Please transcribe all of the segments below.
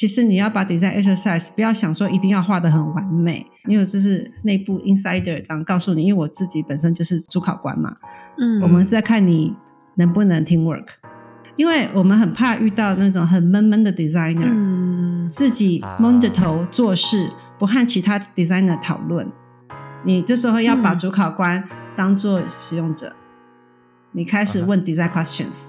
其实你要把 design exercise 不要想说一定要画的很完美，因为这是内部 insider 当告诉你，因为我自己本身就是主考官嘛，嗯，我们是在看你能不能 team work，因为我们很怕遇到那种很闷闷的 designer，嗯，自己蒙着头做事，不和其他 designer 讨论，你这时候要把主考官当做使用者，你开始问 design questions，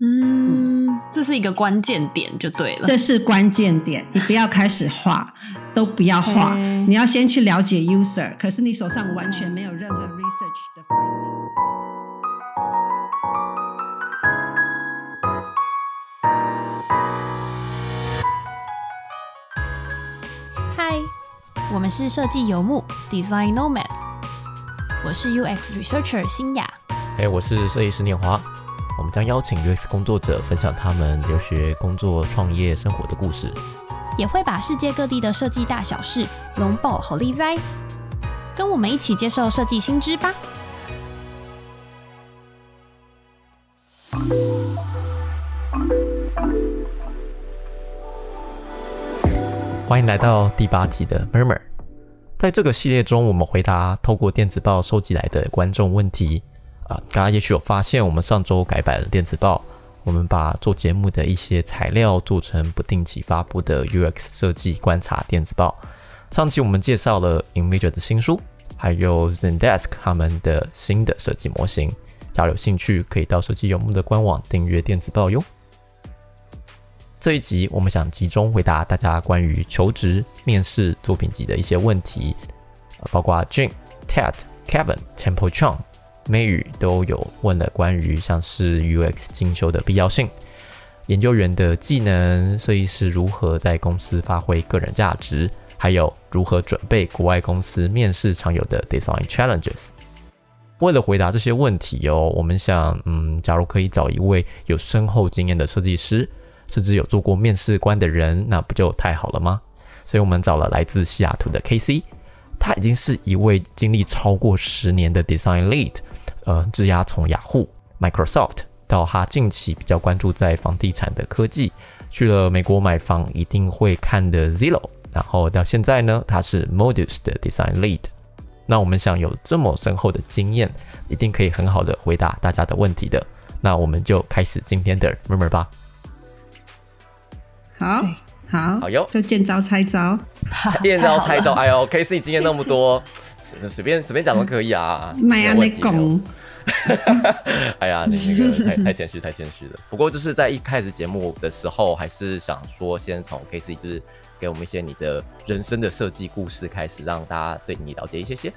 嗯。这是一个关键点，就对了。这是关键点，你不要开始画，都不要画，你要先去了解 user。可是你手上完全没有任何 research 的 findings。嗨，我们是设计游牧 Design Nomads，我是 UX researcher 新雅。哎，我是设计师念华。我们将邀请 UX 工作者分享他们留学、工作、创业、生活的故事，也会把世界各地的设计大小事龙爆好利哉，跟我们一起接受设计新知吧！欢迎来到第八集的 Murmur，在这个系列中，我们回答透过电子报收集来的观众问题。啊，大家也许有发现，我们上周改版了电子报，我们把做节目的一些材料做成不定期发布的 UX 设计观察电子报。上期我们介绍了 Image 的新书，还有 Zendesk 他们的新的设计模型。假如有兴趣，可以到设计游牧的官网订阅电子报哟。这一集我们想集中回答大家关于求职、面试、作品集的一些问题，包括 jin、Ted、Kevin、Temple Chang。美语都有问了关于像是 UX 进修的必要性、研究员的技能、设计师如何在公司发挥个人价值，还有如何准备国外公司面试常有的 design challenges。为了回答这些问题哦，我们想，嗯，假如可以找一位有深厚经验的设计师，甚至有做过面试官的人，那不就太好了吗？所以我们找了来自西雅图的 KC，他已经是一位经历超过十年的 design lead。呃，质押从雅虎、Microsoft 到他近期比较关注在房地产的科技，去了美国买房一定会看的 Zillow，然后到现在呢，他是 Modus 的 Design Lead。那我们想有这么深厚的经验，一定可以很好的回答大家的问题的。那我们就开始今天的 Rumor 吧。好，好，好哟，就见招拆招，见招拆招。哎呦，K C 经验那么多，随便随便讲都可以啊，没啊，你讲。哎呀，你那个太太谦虚，太谦虚了。不过就是在一开始节目的时候，还是想说先从 K C 就是给我们一些你的人生的设计故事开始，让大家对你了解一些些。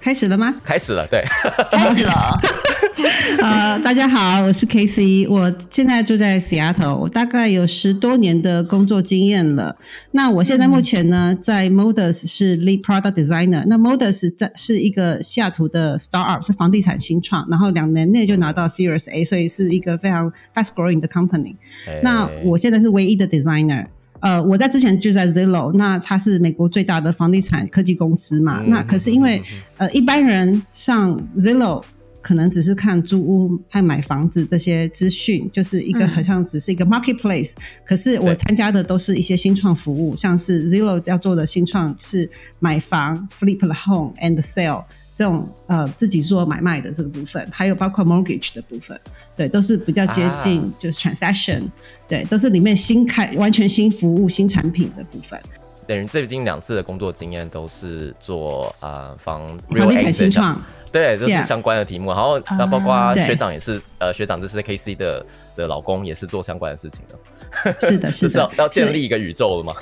开始了吗？开始了，对，开始了。呃，大家好，我是 K C，我现在住在 Seattle，我大概有十多年的工作经验了。那我现在目前呢，在 Modus 是 Lead Product Designer。那 Modus 在是一个西雅图的 Startup，是房地产新创，然后两年内就拿到 Series A，所以是一个非常 fast growing 的 company。那我现在是唯一的 designer。呃，我在之前就在 Zillow，那它是美国最大的房地产科技公司嘛。那可是因为呃，一般人上 Zillow 可能只是看租屋和买房子这些资讯，就是一个好像只是一个 marketplace。可是我参加的都是一些新创服务，像是 Zillow 要做的新创是买房 flip the home and sell。这种呃自己做买卖的这个部分，还有包括 mortgage 的部分，对，都是比较接近就是 transaction，对，都是里面新开完全新服务新产品的部分。等于最近两次的工作经验都是做呃房房地产新创，对，都是相关的题目。然后那包括学长也是呃学长，就是 K C 的的老公也是做相关的事情的。是的，是的，要建立一个宇宙了吗？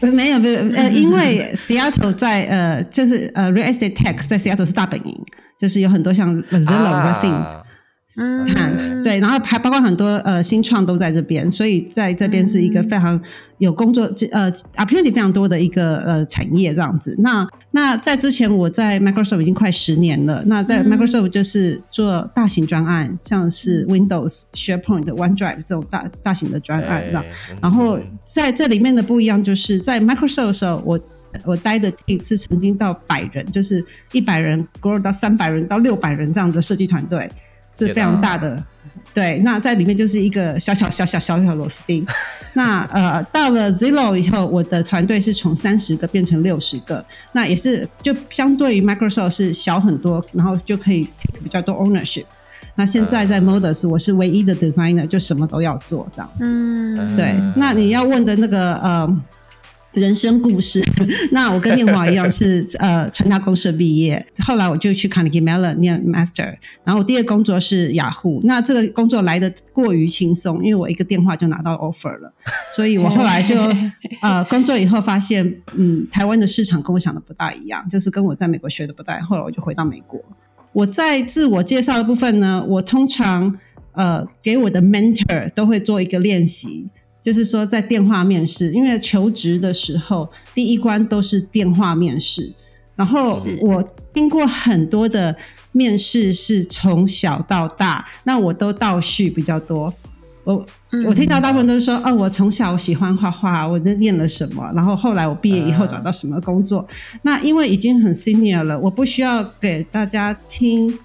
没有没有呃，因为 Seattle 在呃，就是呃，real estate tech 在 Seattle 是大本营，就是有很多像 Zillow、嗯，对，然后还包括很多呃新创都在这边，所以在这边是一个非常有工作呃 opportunity 非常多的一个呃产业这样子。那那在之前我在 Microsoft 已经快十年了，那在 Microsoft 就是做大型专案，像是 Windows、SharePoint、OneDrive 这种大大型的专案这样。然后在这里面的不一样，就是在 Microsoft 的时候，我我待的 team 是曾经到百人，就是一百人 grow 到三百人到六百人这样的设计团队。是非常大的。对，那在里面就是一个小小小小小小螺丝钉。那呃，到了 Zillow 以后，我的团队是从三十个变成六十个，那也是就相对于 Microsoft 是小很多，然后就可以比较多 ownership。那现在在 Modus，我是唯一的 designer，就什么都要做这样子。嗯，对。那你要问的那个呃。人生故事，那我跟念华一样是 呃成大公社毕业，后来我就去 Carnegie Mellon 念 Master，然后我第二个工作是雅虎，那这个工作来的过于轻松，因为我一个电话就拿到 offer 了，所以我后来就 呃工作以后发现，嗯，台湾的市场跟我想的不大一样，就是跟我在美国学的不大，后来我就回到美国。我在自我介绍的部分呢，我通常呃给我的 mentor 都会做一个练习。就是说，在电话面试，因为求职的时候第一关都是电话面试。然后我听过很多的面试是从小到大，那我都倒叙比较多。我我听到大部分都是说，哦，我从小喜欢画画，我那念了什么，然后后来我毕业以后找到什么工作。那因为已经很 senior 了，我不需要给大家听。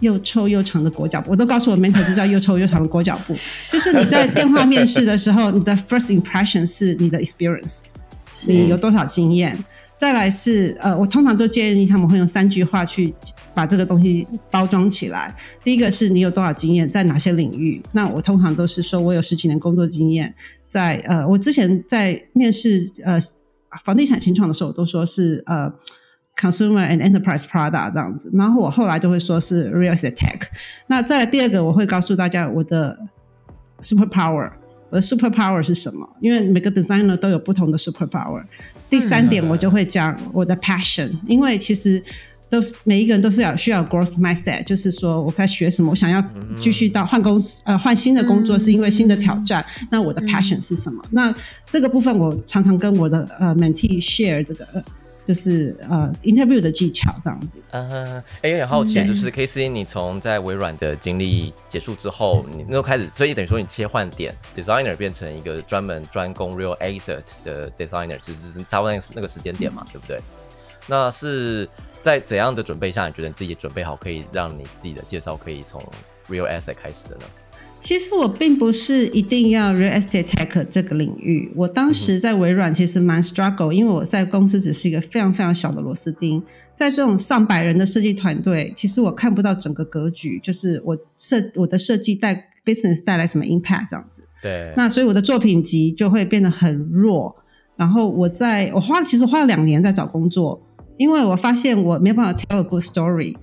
又臭又长的裹脚布，我都告诉我 mentor 这叫又臭又长的裹脚布。就是你在电话面试的时候，你的 first impression 是你的 experience，你有多少经验。再来是呃，我通常都建议他们会用三句话去把这个东西包装起来。第一个是你有多少经验，在哪些领域？那我通常都是说我有十几年工作经验，在呃，我之前在面试呃房地产新创的时候，我都说是呃。Consumer and enterprise product 这样子，然后我后来就会说是 real estate tech。那再来第二个，我会告诉大家我的 super power，我的 super power 是什么？因为每个 designer 都有不同的 super power。第三点，我就会讲我的 passion，因为其实都是每一个人都是要需要 growth mindset，就是说我该学什么，我想要继续到换公司呃换新的工作，是因为新的挑战。那我的 passion 是什么？那这个部分我常常跟我的呃 mentee share 这个。就是呃，interview 的技巧这样子。嗯，哎，有点好奇，就是 K C，你从在微软的经历结束之后，你那时候开始，所以等于说你切换点，designer 变成一个专门专攻 real asset 的 designer，其实是差不多那个那个时间点嘛，对不对？那是在怎样的准备下，你觉得你自己准备好，可以让你自己的介绍可以从 real asset 开始的呢？其实我并不是一定要 real estate tech 这个领域。我当时在微软其实蛮 struggle，因为我在公司只是一个非常非常小的螺丝钉，在这种上百人的设计团队，其实我看不到整个格局，就是我设我的设计带 business 带来什么 impact 这样子。对。那所以我的作品集就会变得很弱。然后我在我花其实花了两年在找工作，因为我发现我没办法 tell a good story。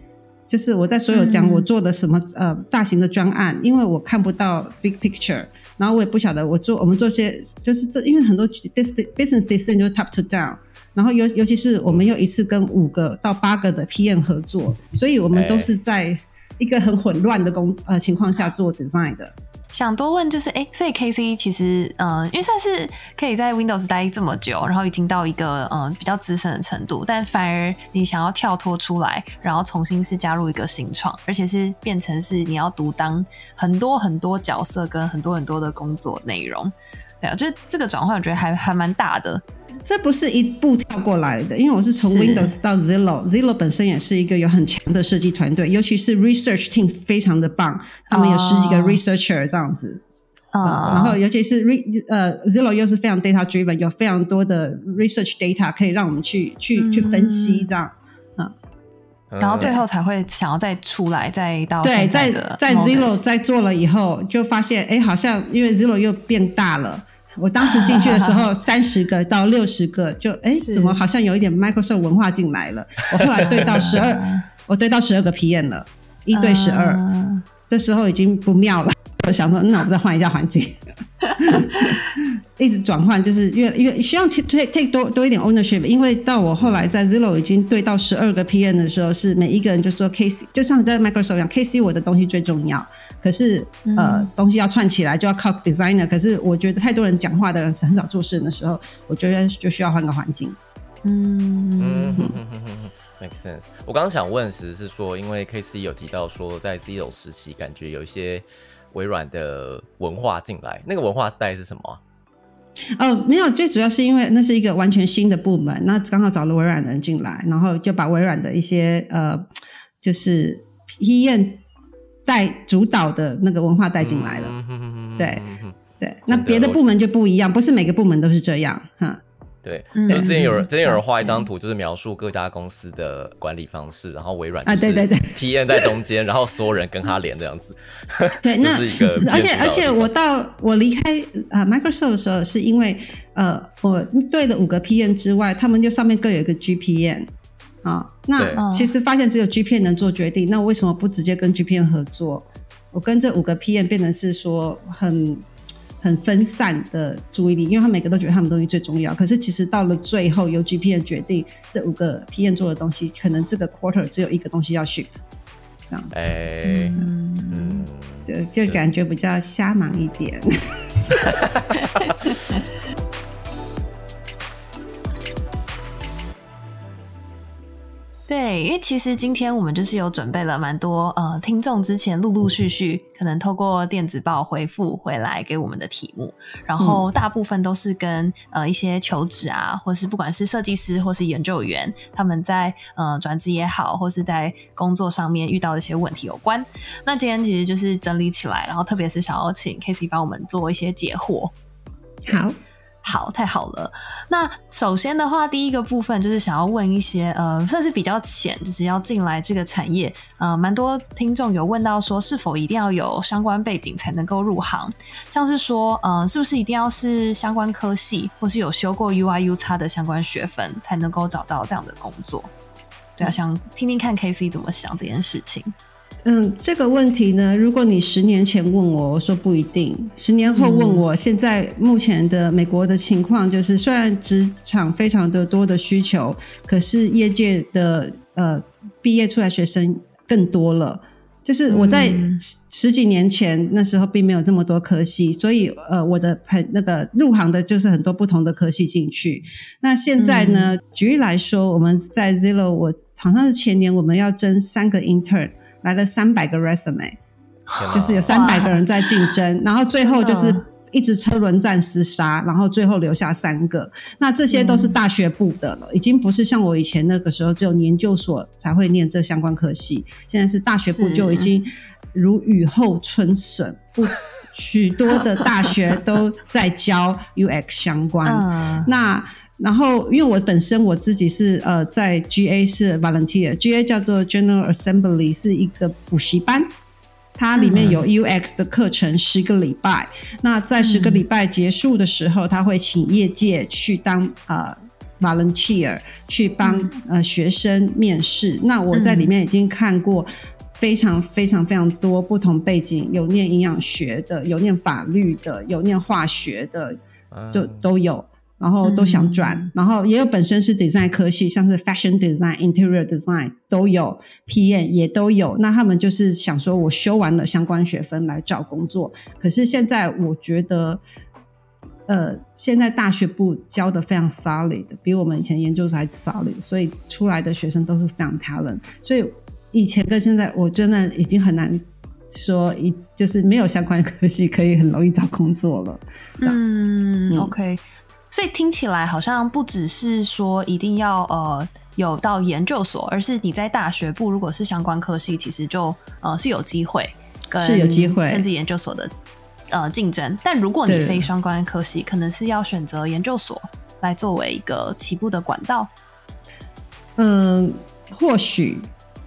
就是我在所有讲我做的什么呃大型的专案，因为我看不到 big picture，然后我也不晓得我做我们做些就是这因为很多 business decision 就是 top to down，然后尤尤其是我们又一次跟五个到八个的 PM 合作，所以我们都是在一个很混乱的工呃情况下做 design 的。想多问就是，哎，所以 K C 其实，嗯，因为算是可以在 Windows 待这么久，然后已经到一个嗯比较资深的程度，但反而你想要跳脱出来，然后重新是加入一个新创，而且是变成是你要独当很多很多角色跟很多很多的工作内容，对啊，就是这个转换，我觉得还还蛮大的。这不是一步跳过来的，因为我是从 Windows 到 Zillow，Zillow 本身也是一个有很强的设计团队，尤其是 Research Team 非常的棒，他们有十几个 Researcher 这样子，啊，然后尤其是 Re 呃 Zillow 又是非常 Data Driven，有非常多的 Research Data 可以让我们去去去分析这样，嗯，然后最后才会想要再出来再到对，在在 Zillow 在做了以后，就发现哎，好像因为 Zillow 又变大了。我当时进去的时候，三十个到六十个，就哎，怎么好像有一点 Microsoft 文化进来了？我后来对到 十二，我对到十二个 PM 了，一对十二，这时候已经不妙了。我想说，那我再换一下环境。一直转换，就是越越需要 take take 多多一点 ownership，因为到我后来在 Zillow 已经对到十二个 PM 的时候，是每一个人就说 KC，就像在 Microsoft 一样，KC 我的东西最重要。可是呃，东西要串起来就要靠 designer。可是我觉得太多人讲话的人是很少做事的时候，我觉得就需要换个环境。嗯嗯，make sense。我刚刚想问，其实是说，因为 KC 有提到说，在 Zillow 时期，感觉有一些微软的文化进来，那个文化大概是什么？哦，没有，最主要是因为那是一个完全新的部门，那刚好找了微软的人进来，然后就把微软的一些呃，就是 PM 带主导的那个文化带进来了。对对，那别的部门就不一样，不是每个部门都是这样哈。对，就之前有人之前有人画一张图，就是描述各家公司的管理方式，然后微软啊对对对，PM 在中间，然后所有人跟他连这样子。对，那而且而且我到我离开啊 Microsoft 的时候，是因为呃我对了五个 PM 之外，他们就上面各有一个 GPM 啊。对那其实发现只有 GPM 能做决定，那我为什么不直接跟 GPM 合作？我跟这五个 PM 变成是说很。很分散的注意力，因为他每个都觉得他们东西最重要，可是其实到了最后由 GPM 决定这五个 PM 做的东西，可能这个 quarter 只有一个东西要 ship，这样子，哎，嗯，嗯，就就感觉比较瞎忙一点。对，因为其实今天我们就是有准备了蛮多呃听众之前陆陆续续可能透过电子报回复回来给我们的题目，然后大部分都是跟呃一些求职啊，或是不管是设计师或是研究员，他们在呃转职也好，或是在工作上面遇到的一些问题有关。那今天其实就是整理起来，然后特别是想要请 k a s e y 帮我们做一些解惑。好，好，太好了。那首先的话，第一个部分就是想要问一些呃，算是比较浅，就是要进来这个产业，呃，蛮多听众有问到说，是否一定要有相关背景才能够入行？像是说，呃，是不是一定要是相关科系，或是有修过 UI U 叉的相关学分，才能够找到这样的工作？对啊，想听听看 K C 怎么想这件事情。嗯，这个问题呢，如果你十年前问我，我说不一定；十年后问我，现在目前的美国的情况就是，虽然职场非常的多的需求，可是业界的呃毕业出来学生更多了。就是我在十十几年前那时候并没有这么多科系，所以呃我的朋那个入行的就是很多不同的科系进去。那现在呢，举例来说，我们在 Zero，我好像是前年我们要争三个 intern。来了三百个 resume，就是有三百个人在竞争，然后最后就是一直车轮战厮杀，然后最后留下三个。那这些都是大学部的了，已经不是像我以前那个时候只有研究所才会念这相关科系，现在是大学部就已经如雨后春笋，不许多的大学都在教 UX 相关。嗯，那然后，因为我本身我自己是呃在 GA 是 volunteer，GA 叫做 General Assembly 是一个补习班，它里面有 UX 的课程十个礼拜。那在十个礼拜结束的时候，他会请业界去当呃 volunteer 去帮呃学生面试。那我在里面已经看过。非常非常非常多不同背景，有念营养学的，有念法律的，有念化学的，就嗯都有。然后都想转，嗯然后也有本身是 design 科系，像是 fashion design、interior design 都有，PM 也都有。那他们就是想说，我修完了相关学分来找工作。可是现在我觉得，呃，现在大学部教的非常 solid，比我们以前研究生还 solid，所以出来的学生都是非常 talent。所以以前跟现在，我真的已经很难说一就是没有相关科系可以很容易找工作了。嗯嗯 o k 所以听起来好像不只是说一定要呃有到研究所，而是你在大学部如果是相关科系，其实就呃是有机会跟是有机会甚至研究所的呃竞争。但如果你非相关科系，可能是要选择研究所来作为一个起步的管道。嗯，或许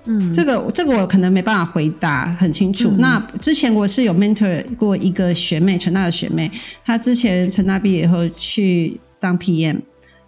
嗯，这个这个我可能没办法回答很清楚。嗯那之前我是有 mentor 过一个学妹，陈大的学妹，她之前陈大毕业以后去当 PM，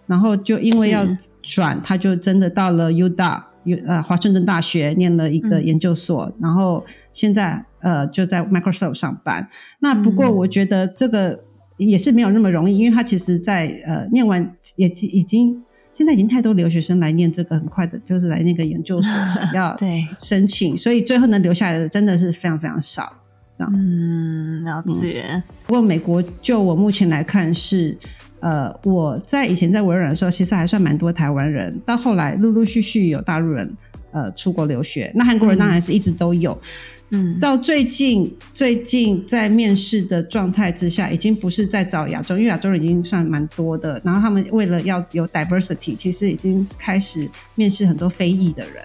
然后就因为要转，她就真的到了 U 大。呃，华盛顿大学念了一个嗯研究所，然后现在呃就在 Microsoft 上班。那不过嗯我觉得这个也是没有那么容易，因为他其实在呃念完也已经现在已经太多留学生来念这个，很快的就是来那个研究所想要 对申请，所以最后能留下来的真的是非常非常少。这样子，嗯，了解。不过美国就我目前来看是，呃，我在以前在微软的时候，其实还算蛮多台湾人，到后来陆陆续续有大陆人呃出国留学，那韩国人当然是一直都有。嗯，到最近，最近在面试的状态之下，已经不是在找亚洲，因为亚洲人已经算蛮多的。然后他们为了要有 diversity，其实已经开始面试很多非裔的人。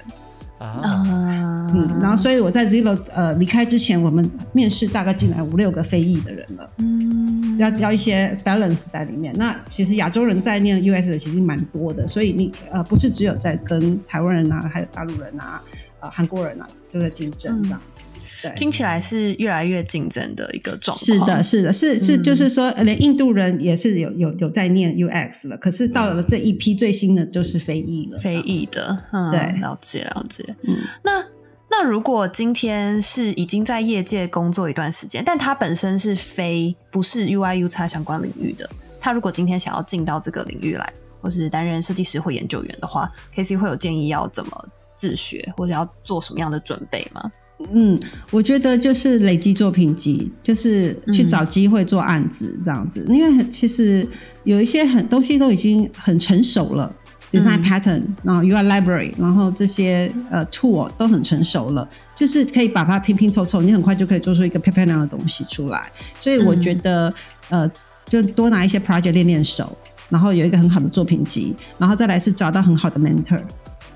啊，嗯，然后所以我在 Zillow 呃离开之前，我们面试大概进来五六个非裔的人了，嗯，要要一些 balance 在里面。那其实亚洲人在念 US 的其实蛮多的，所以你呃不是只有在跟台湾人啊，还有大陆人啊，呃韩国人啊都在竞争这样子。对，听起来是越来越竞争的一个状况。是的，是的，是是，就是说，连印度人也是有有有在念 UX 了，可是到了这一批最新的就是非裔了，非裔的，嗯，对了解了解。嗯，那那如果今天是已经在业界工作一段时间，但他本身是非不是 UI UX 相关领域的，他如果今天想要进到这个领域来，或是担任设计师或研究员的话，K C 会有建议要怎么自学，或者要做什么样的准备吗？嗯，我觉得就是累积作品集，就是去找机会做案子这样子，因为很其实有一些很东西都已经很成熟了。Design pattern，然后 UI library，然后这些呃 tool 都很成熟了，就是可以把它拼拼凑凑，你很快就可以做出一个漂漂亮的东西出来。所以我觉得，呃，就多拿一些 project 练练手，然后有一个很好的作品集，然后再来是找到很好的 mentor，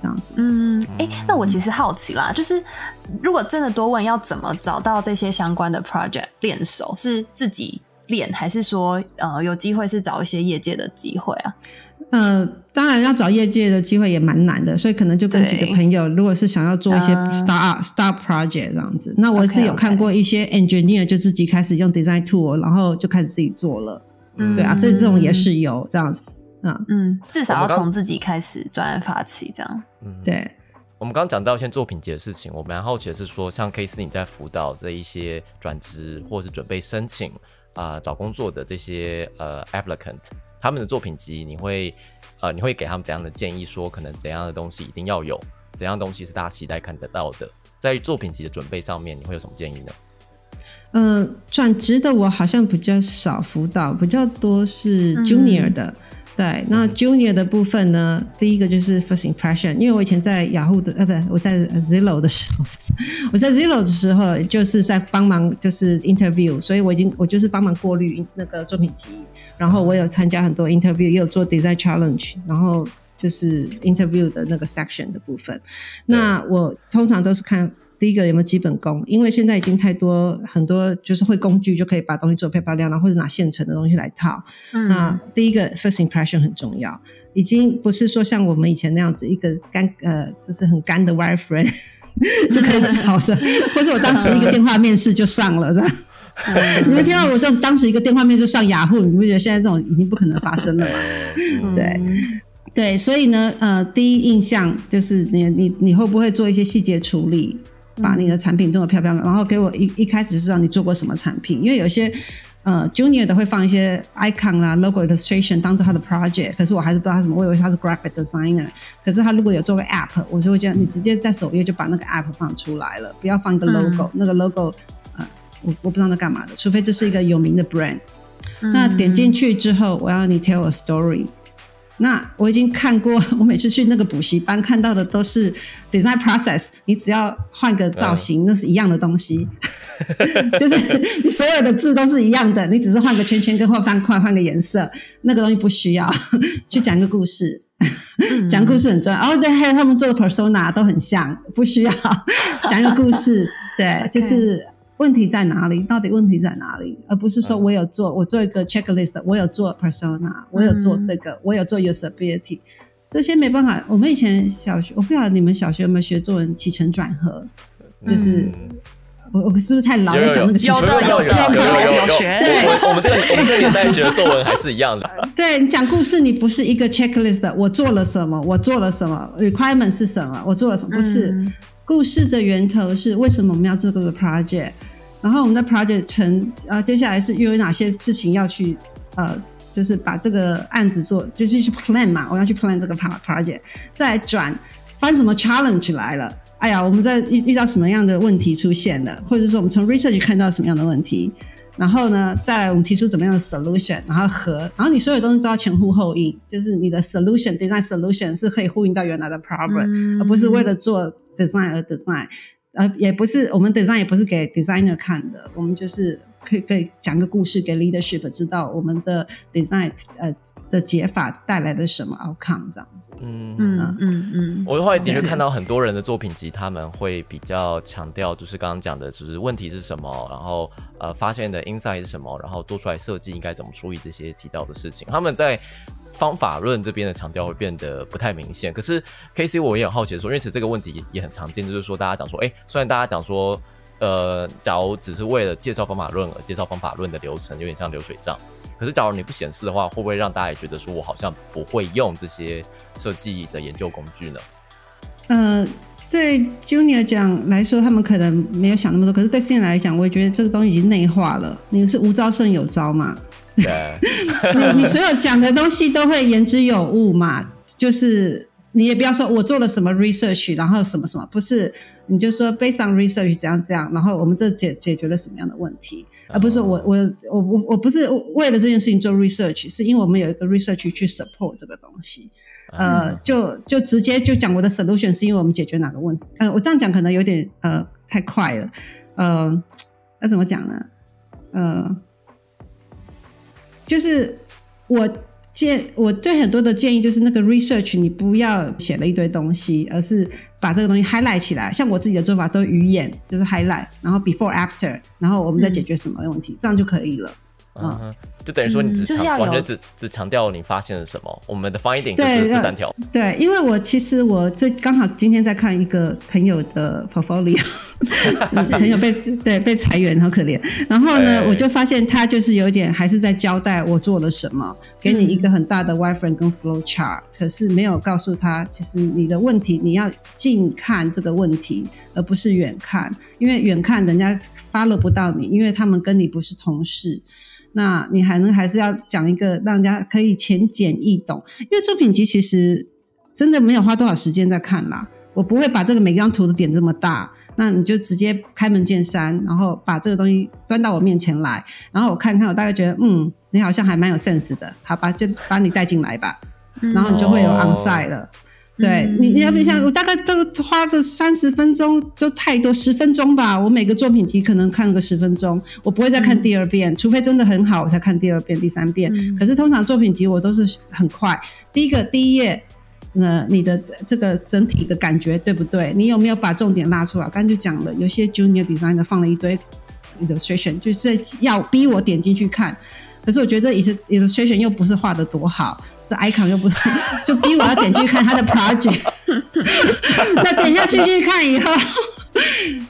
这样子。嗯，哎、那我其实好奇啦，就是如果真的多问，要怎么找到这些相关的 project 练手？是自己练，还是说呃有机会是找一些业界的机会啊？呃，当然要找业界的机会也蛮难的，所以可能就跟几个朋友，如果是想要做一些啊 start start project 这样子，那我是有看过一些 engineer 就自己开始用 design tool，然后就开始自己做了。嗯对啊，这这种也是有这样子，嗯，嗯，至少要从自己开始专案发起，这样。嗯，对。我们刚刚讲到一些作品集的事情，我蛮好奇的是说，像 K 四你在辅导这一些转职或是准备申请啊、找工作的这些呃 applicant，他们的作品集，你会呃你会给他们怎样的建议？说可能怎样的东西一定要有，怎样的东西是大家期待看得到的？在作品集的准备上面，你会有什么建议呢？嗯，转职的我好像比较少辅导，比较多是嗯 junior 的。对，那 junior 的部分呢，第一个就是 first impression，因为我以前在雅虎的，呃，不，我在 Zillow 的时候，我在 Zillow 的时候就是在帮忙就是 interview，所以我已经我就是帮忙过滤那个作品集，然后我有参加很多 interview，也有做 design challenge，然后就是 interview 的那个 section 的部分。那我通常都是看第一个有没有基本功，因为现在已经太多很多就是会工具就可以把东西做漂漂亮亮，或者拿现成的东西来套。嗯那第一个 first impression 很重要，已经不是说像我们以前那样子一个干呃就是很干的 wireframe 就可以找的，或是我当时一个电话面试就上了这样。你们听到我这种当时一个电话面试上雅虎，你不觉得现在这种已经不可能发生了吗？嗯对对，所以呢，呃，第一印象就是你你你会不会做一些细节处理，把你的产品做的漂漂亮，然后给我一一开始知道你做过什么产品，因为有些呃 junior 的会放一些 icon 啦、logo illustration 当做他的 project，可是我还是不知道他什么，我以为他是 graphic designer，可是他如果有做个 app，我就会这样，你直接在首页就把那个 app 放出来了，不要放一个 logo，、那个 logo 呃我我不知道那干嘛的，除非这是一个有名的 brand。那点进去之后，我要你 tell a story。那我已经看过，我每次去那个补习班看到的都是 design process，你只要换个造型，那是一样的东西，就是你所有的字都是一样的，你只是换个圈圈跟换方块，换个颜色，那个东西不需要，去讲一个故事。讲故事很重要，哦对，还有他们做的 persona 都很像，不需要讲一个故事，对，就是问题在哪里？到底问题在哪里？而不是说我有做，我做一个 checklist，我有做 persona，我有做这个，我有做 usability，这些没办法。我们以前小学，我不知道你们小学有没有学作文起承转合，就是嗯我我是不是太老有有要讲那个起承有的转合？有有有有有有学我们这个我们这个年代学的作文还是一样的。对你讲故事，你不是一个 checklist，我做了什么，我做了什么，requirement 是什么，我做了什么，不是。嗯故事的源头是为什么我们要做这个 project，然后我们的 project 成，呃，接下来是又有哪些事情要去，呃，就是把这个案子做，就是去 plan 嘛，我要去 plan 这个 pro- project，再来转，发生什么 challenge 来了。哎呀，我们在遇遇到什么样的问题出现了，或者说我们从 research 看到什么样的问题，然后呢，再来我们提出怎么样的 solution，然后和，然后你所有东西都要前呼后应，就是你的 solution design solution 是可以呼应到原来的 problem，、嗯。而不是为了做 design 而 design，呃，也不是我们 design 也不是给 designer 看的，我们就是可以可以讲个故事给 leadership 知道我们的 design 呃的解法带来的什么 outcome 这样子。嗯嗯嗯嗯，我后来的确是看到很多人的作品集，他们会比较强调，就是刚刚讲的，就是问题是什么，然后呃发现的 insight 是什么，然后做出来设计应该怎么处理这些提到的事情。他们在方法论这边的强调会变得不太明显。可是 K C 我也很好奇说，因为其实这个问题也很常见，就是说大家讲说，哎、虽然大家讲说，呃，假如只是为了介绍方法论而介绍方法论的流程，有点像流水账。可是，假如你不显示的话，会不会让大家也觉得说我好像不会用这些设计的研究工具呢？呃，对 junior 讲来说，他们可能没有想那么多，可是对新人来讲，我也觉得这个东西已经内化了。你是无招胜有招嘛？对，你 你所有讲的东西都会言之有物嘛，就是你也不要说我做了什么 research，然后什么什么，不是，你就说 based on research 怎样怎样，然后我们这解解决了什么样的问题，而不是我我我我我不是为了这件事情做 research，是因为我们有一个 research 去 support 这个东西。呃，就就直接就讲我的 solution 是因为我们解决哪个问题？呃，我这样讲可能有点呃太快了，呃，那怎么讲呢？呃，就是我建我对很多的建议就是那个 research 你不要写了一堆东西，而是把这个东西 highlight 起来。像我自己的做法都语言就是 highlight，然后 before after，然后我们再解决什么问题，这样就可以了。嗯哼，就等于说你只强、嗯就是要有完全只只强调你发现了什么，我们的 finding 就是这三条。对，因为我其实我最刚好今天在看一个朋友的 portfolio，朋友被对被裁员，好可怜。然后呢，我就发现他就是有点还是在交代我做了什么，给你一个很大的 wireframe 跟 flow chart，可是没有告诉他，其实你的问题你要近看这个问题，而不是远看，因为远看人家 follow 不到你，因为他们跟你不是同事。那你还能还是要讲一个让人家可以浅显易懂，因为作品集其实真的没有花多少时间在看啦。我不会把这个每张图都点这么大，那你就直接开门见山，然后把这个东西端到我面前来，然后我看看，我大概觉得，嗯，你好像还蛮有 sense 的，好吧，就把你带进来吧，然后你就会有哦 onside 了。对你，你要不想我大概都花个三十分钟就太多，十分钟吧。我每个作品集可能看个十分钟，我不会再看第二遍，除非真的很好，我才看第二遍、第三遍。可是通常作品集我都是很快，第一个第一页，呃，你的这个整体的感觉对不对？你有没有把重点拉出来？刚才就讲了，有些 junior designer 放了一堆 illustration，就是要逼我点进去看。可是我觉得 illustration 又不是画的多好，这 icon 又不是，就逼我要点进去看他的 project。那点下去去看以后，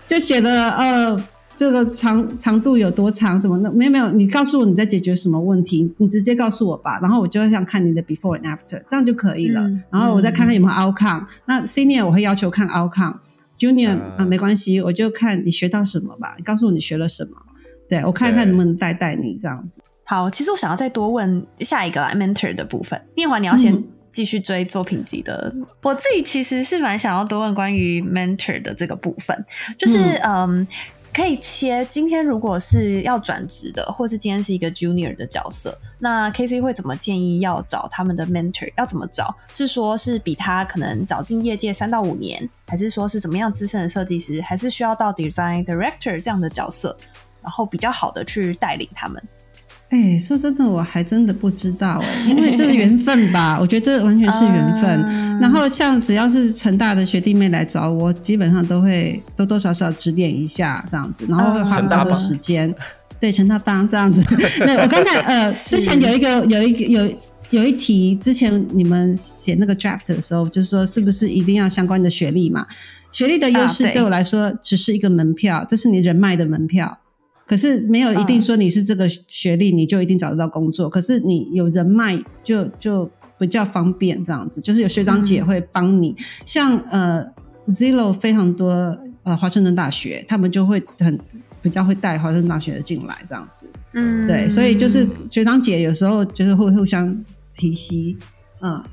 就写了呃，这个长长度有多长什么的，没有没有，你告诉我你在解决什么问题，你直接告诉我吧，然后我就会想看你的 before and after，这样就可以了。嗯然后我再看看有没有 outcome。那 senior 我会要求看 outcome。Junior 啊、嗯没关系，我就看你学到什么吧，你告诉我你学了什么，对我看看能不能再带你这样子。好，其实我想要再多问下一个来 mentor 的部分。念华，你要先嗯继续追作品集的。我自己其实是蛮想要多问关于 mentor 的这个部分，就是嗯。可以切。今天如果是要转职的，或是今天是一个 junior 的角色，那 K C 会怎么建议要找他们的 mentor？要怎么找？是说是比他可能早进业界三到五年，还是说是怎么样资深的设计师，还是需要到 design director 这样的角色，然后比较好的去带领他们？哎、说真的，我还真的不知道哎、因为这是缘分吧？我觉得这完全是缘分。啊然后像只要是成大的学弟妹来找我，基本上都会多多少少指点一下这样子，然后会花比较多时间。对，陈大帮这样子。那我刚才呃，之前有一个有一个有。有一题，之前你们写那个 draft 的时候，就是说是不是一定要相关的学历嘛？学历的优势对我来说只是一个门票，这是你人脉的门票。可是没有一定说你是这个学历，你就一定找得到工作。可是你有人脉就就比较方便，这样子就是有学长姐会帮你。像呃 Zillow 非常多呃华盛顿大学，他们就会很比较会带华盛顿大学的进来这样子。嗯对，所以就是学长姐有时候就是会互相提携，嗯，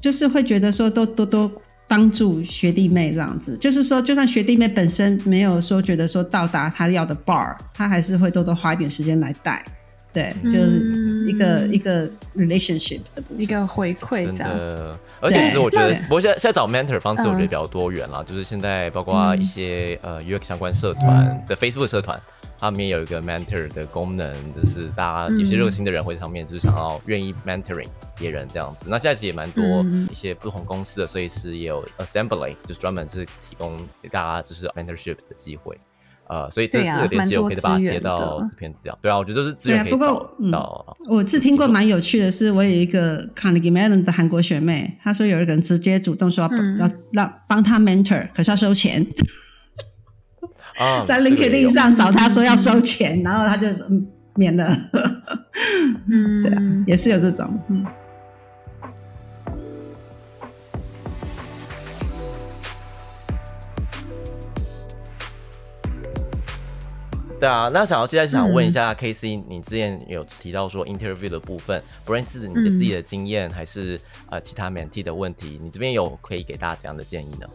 就是会觉得说多多多帮助学弟妹这样子，就是说就算学弟妹本身没有说觉得说到达他要的 bar，他还是会多多花一点时间来带，对，就是一个、嗯一个 relationship 的部分。一个回馈真这样。的，而且其实我觉得，不过现在现在找 mentor 方式，我觉得嗯。比较多元啦，就是现在包括一些呃 UX 相关社团的 Facebook 社团，它里面有一个 mentor 的功能，就是大家有些热心的人会上面就是想要愿意 mentoring 别人这样子。那现在其实也蛮多一些不同公司的设计师也有 assembly，就是专门是提供给大家就是 mentorship 的机会。呃，所以这这个链接我可以把它接到这篇资料。对啊，我觉得这是资源可以找到。我是听过蛮有趣的是，我有一个 Carnegie Mellon 的韩国学妹，她说有一个人直接主动说要让帮她 mentor，可是要收钱。在 LinkedIn 上找他说要收钱，然后他就免了。嗯，对啊，也是有这种。嗯。对啊，那想要接下来想问一下 K C，你之前有提到说 interview 的部分，不论是你的自己的经验，还是呃其他 mentee 的问题，你这边有可以给大家怎样的建议呢？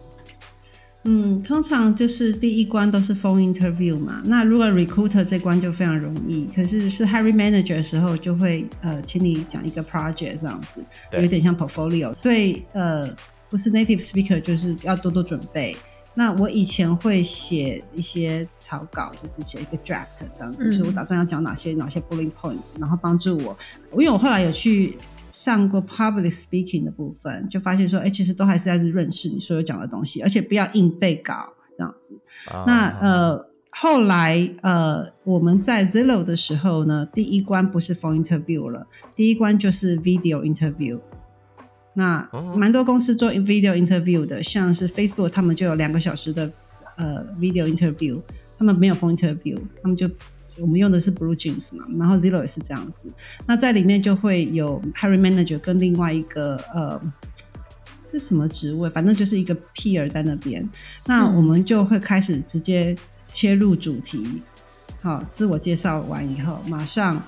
嗯，通常就是第一关都是 phone interview 嘛。那如果 recruiter 这关就非常容易，可是是 hiring manager 的时候就会呃，请你讲一个 project 这样子，有点像 portfolio。对，呃，不是 native speaker 就是要多多准备。那我以前会写一些草稿，就是写一个 draft 这样子，就是我打算要讲哪些哪些 bullet points，然后帮助我。因为我后来有去。上过 public speaking 的部分，就发现说，哎，其实都还是在认识你所有讲的东西，而且不要硬背稿这样子。那呃，后来呃，我们在 Zillow 的时候呢，第一关不是 phone interview 了，第一关就是 video interview。那蛮多公司做 video interview 的，像是 Facebook，他们就有两个小时的呃 video interview，他们没有 phone interview，他们就。我们用的是 Blue Jeans 嘛，然后 Zero 也是这样子。那在里面就会有 Harry Manager 跟另外一个呃是什么职位，反正就是一个 Peer 在那边。那我们就会开始直接切入主题，好，自我介绍完以后，马上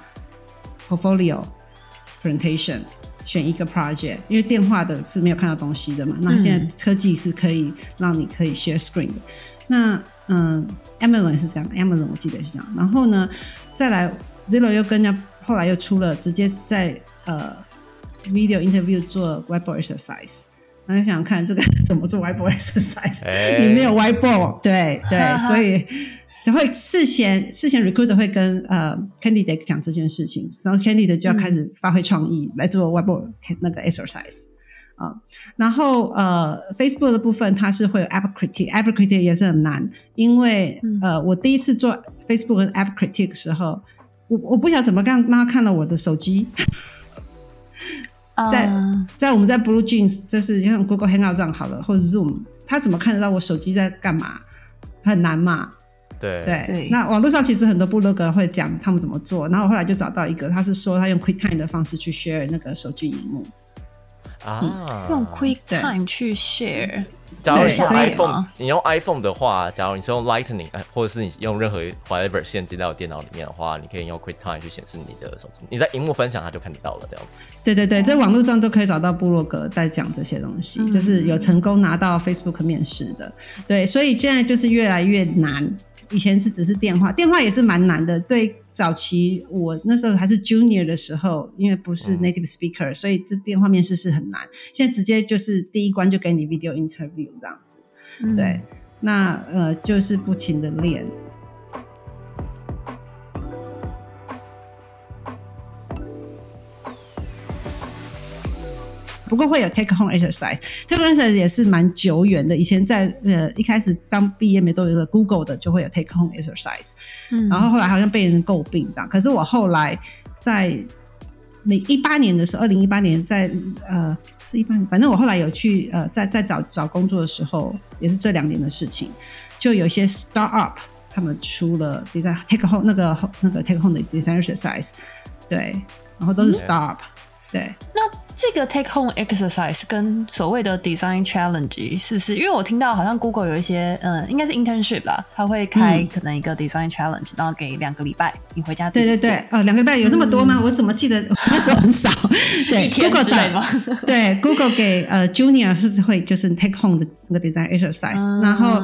Portfolio Presentation 选一个 Project，因为电话的是没有看到东西的嘛。那现在科技是可以让你可以 Share Screen 的。那嗯，Amazon 是这样，Amazon 我记得是这样。然后呢，再来 Zero 又跟人家后来又出了，直接在呃 video interview 做 whiteboard exercise。那就想看这个怎么做 whiteboard exercise，你没有 whiteboard，对对，所以他会事先事先 recruiter 会跟呃 candidate 讲这件事情，然后 candidate 就要开始发挥创意来做 whiteboard 那个 exercise。啊，然后呃，Facebook 的部分它是会有 App Critic，App Critic 也是很难，因为呃，我第一次做 Facebook App Critic 的时候，我我不晓得怎么让让他看到我的手机，在在我们在 Blue Jeans，就是像 Google Hangout 这样好了，或者 Zoom，他怎么看得到我手机在干嘛？很难嘛？对对，那网络上其实很多部落格会讲他们怎么做，然后我后来就找到一个，他是说他用 QuickTime 的方式去 share 那个手机荧幕。啊，用 QuickTime 去 share。假如你是 iPhone，你用 iPhone 的话，假如你是用 Lightning，或者是你用任何 whatever 线接到电脑里面的话，你可以用 QuickTime 去显示你的手机。你在荧幕分享，它就看得到了，这样子。对对对，在网络上都可以找到部落格在讲这些东西，就是有成功拿到 Facebook 面试的。对，所以现在就是越来越难。以前是只是电话，电话也是蛮难的。对。早期我那时候还是 junior 的时候，因为不是 native speaker，所以这电话面试是很难。现在直接就是第一关就给你 video interview 这样子，对，那呃就是不停的练。不过会有 take home exercise，take home exercise 也是蛮久远的。以前在呃一开始刚毕业没多久的 Google 的就会有 take home exercise，嗯，然后后来好像被人诟病这样。可是我后来在那一八年的时候，二零一八年在呃是一八年，反正我后来有去呃在在找找工作的时候，也是这两年的事情，就有些 start up 他们出了 design take home 那个那个 take home 的 design exercise，对，然后都是 start up，对，那。这个 take home exercise 跟所谓的 design challenge 是不是？因为我听到好像 Google 有一些，嗯，应该是 internship 啦，他会开可能一个 design challenge，然后给两个礼拜，你回家。对对对，哦，两个礼拜有那么多吗？我怎么记得那时候很少？对，Google 在吗？对，Google 给呃 junior 是会就是 take home 的那个 design exercise，然后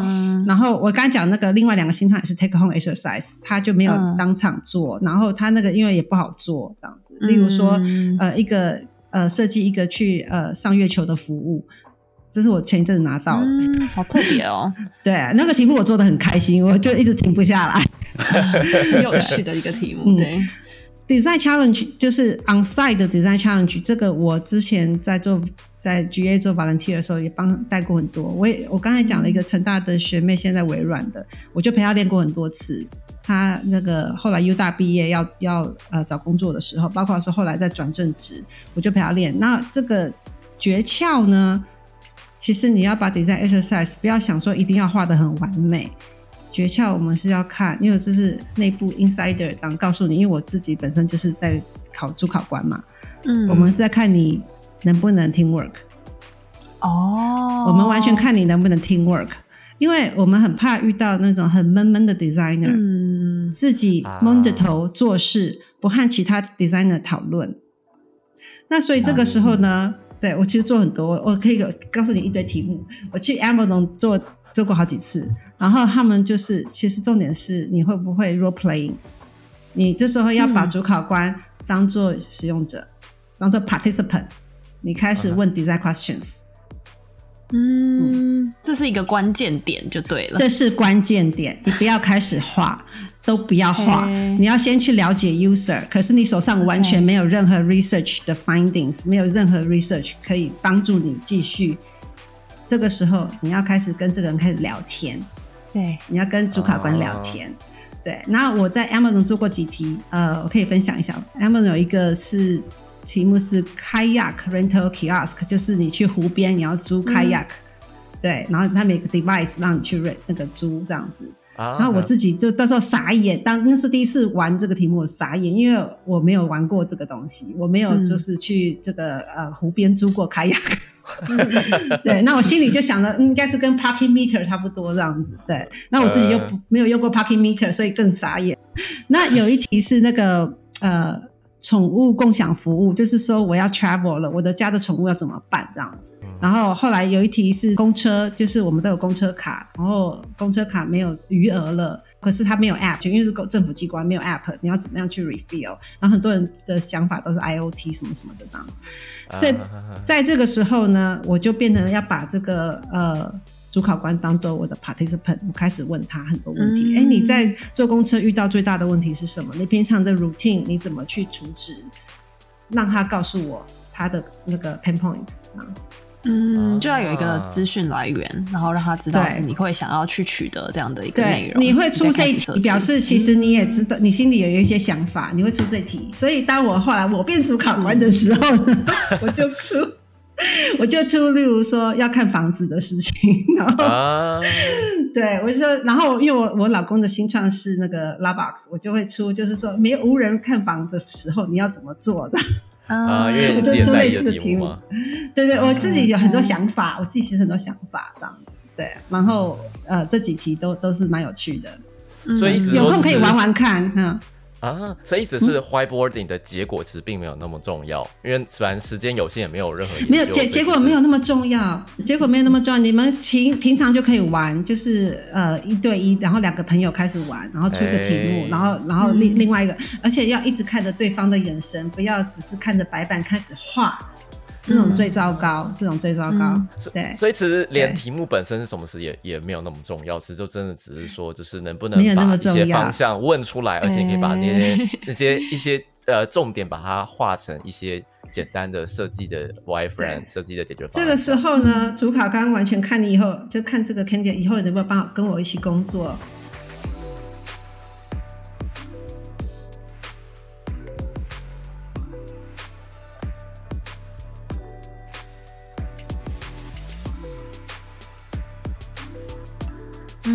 然后我刚讲那个另外两个新创也是 take home exercise，他就没有当场做，然后他那个因为也不好做这样子，例如说呃一个。呃，设计一个去呃上月球的服务，这是我前一阵子拿到的。嗯，好特别哦，对，那个题目我做的很开心，我就一直停不下来。很有趣的一个题目。嗯对，Design Challenge 就是 on-site 的 Design Challenge，这个我之前在做在 GA 做 volunteer 的时候也帮带过很多。我也我刚才讲了一个成大的学妹，现在微软的，我就陪她练过很多次。她那个后来 U 大毕业要要呃找工作的时候，包括是后来在转正职，我就陪他练。那这个诀窍呢，其实你要把 design exercise 不要想说一定要画的很完美，诀窍我们是要看，因为这是内部 insider 当告诉你，因为我自己本身就是在考主考官嘛，嗯。我们是在看你能不能 team work，、哦，我们完全看你能不能 team work，因为我们很怕遇到那种很闷闷的 designer，、嗯自己蒙着头做事，不和其他 designer 讨论。那所以这个时候呢，对我其实做很多，我我可以告诉你一堆题目。我去 Amazon 做做过好几次，然后他们就是其实重点是你会不会 role playing。你这时候要把主考官当做使用者，当做 participant，你开始问 design questions。嗯，这是一个关键点就对了。这是关键点，你不要开始画，都不要画嘿你要先去了解 user。可是你手上完全没有任何 research 的 findings，没有任何 research 可以帮助你继续。这个时候，你要开始跟这个人开始聊天，对，你要跟主考官聊天。对，那我在 Amazon 做过几题，呃，我可以分享一下。Amazon 有一个是题目是 kayak rental kiosk，就是你去湖边你要租 kayak，、对，然后他们有个 device 让你去 rent 那个租这样子。啊然后我自己就到时候傻眼，当那是第一次玩这个题目，我傻眼，因为我没有玩过这个东西，我没有嗯就是去这个、呃湖边租过 kayak。对，那我心里就想了，嗯应该是跟 parking meter 差不多这样子。对，那我自己又不、没有用过 parking meter，所以更傻眼。那有一题是那个呃宠物共享服务，就是说我要 travel 了，我的家的宠物要怎么办这样子。然后后来有一题是公车，就是我们都有公车卡，然后公车卡没有余额了。可是它没有 app，就因为是政府机关没有 app，你要怎么样去 refill？然后很多人的想法都是 IOT 什么什么的这样子。在在这个时候呢，我就变成要把这个呃主考官当做我的 participant，我开始问他很多问题。嗯哎、你在坐公车遇到最大的问题是什么？你平常的 routine 你怎么去阻止？让他告诉我他的那个 pain point 这样子。嗯，就要有一个资讯来源，然后让他知道对是你会想要去取得这样的一个内，容。你会出这一题，表示其实你也知道，你心里有一些想法，你会出这题。所以当我后来我变主考官的时候呢，我就出，我就出，例如说要看房子的事情，然后啊，对我就说，然后因为我我老公的新创是那个 Lavax，我就会出，就是说没有无人看房的时候你要怎么做的。啊，因为 我就出类似的题目对对，我自己有很多想法，我自己其实很多想法这样子。对，然后呃这几题都都是蛮有趣的，嗯所以有空可以玩玩看，嗯。啊，所以意思是 whiteboarding 的结果其实并没有那么重要，因为虽然时间有限，也没有任何没有结结果没有那么重要，结果没有那么重要。你们平平常就可以玩，就是呃一对一，然后两个朋友开始玩，然后出个题目，哎然后然后另另外一个，而且要一直看着对方的眼神，不要只是看着白板开始画，这种最糟糕，这种最糟糕。嗯对，所以其实连题目本身是什么事也也没有那么重要，其实就真的只是说，就是能不能把一些方向问出来，而且可以把那些哎那些一些呃重点把它画成一些简单的设计的 wireframe 设计的解决方案。这个时候呢，主考官完全看你以后，就看这个 candidate 以后能不能帮我跟我一起工作。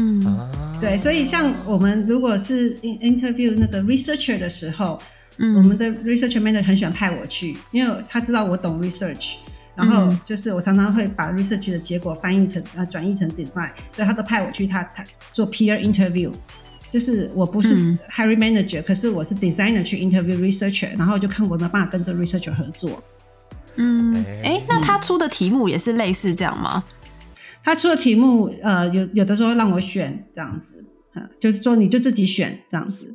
嗯啊，对，所以像我们如果是 in- interview 那个 researcher 的时候，嗯我们的 research manager 很喜欢派我去，因为他知道我懂 research，然后嗯就是我常常会把 research 的结果翻译成呃转译成 design，所以他都派我去他他做 peer interview。就是我不是嗯 hiring manager，、可是我是 designer 去 interview researcher，然后就看我有没有办法跟这 researcher 合作。嗯，哎哎，那他出的题目也是类似这样吗？他出的题目，呃，有有的时候会让我选这样子，嗯，就是说你就自己选这样子。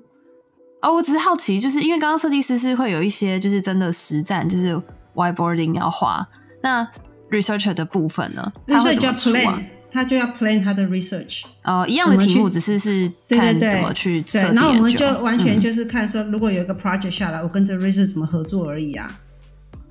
哦，我只是好奇，就是因为刚刚设计师是会有一些就是真的实战，就是 whiteboarding 要画。那 researcher 的部分呢？他会 research 就要怎么出 plan，啊？他就要 plan 他的 research。哦，一样的题目，只是是看怎么去对设，计然后我们就完全嗯就是看说，如果有一个 project 下来，我跟这个 research 怎么合作而已啊。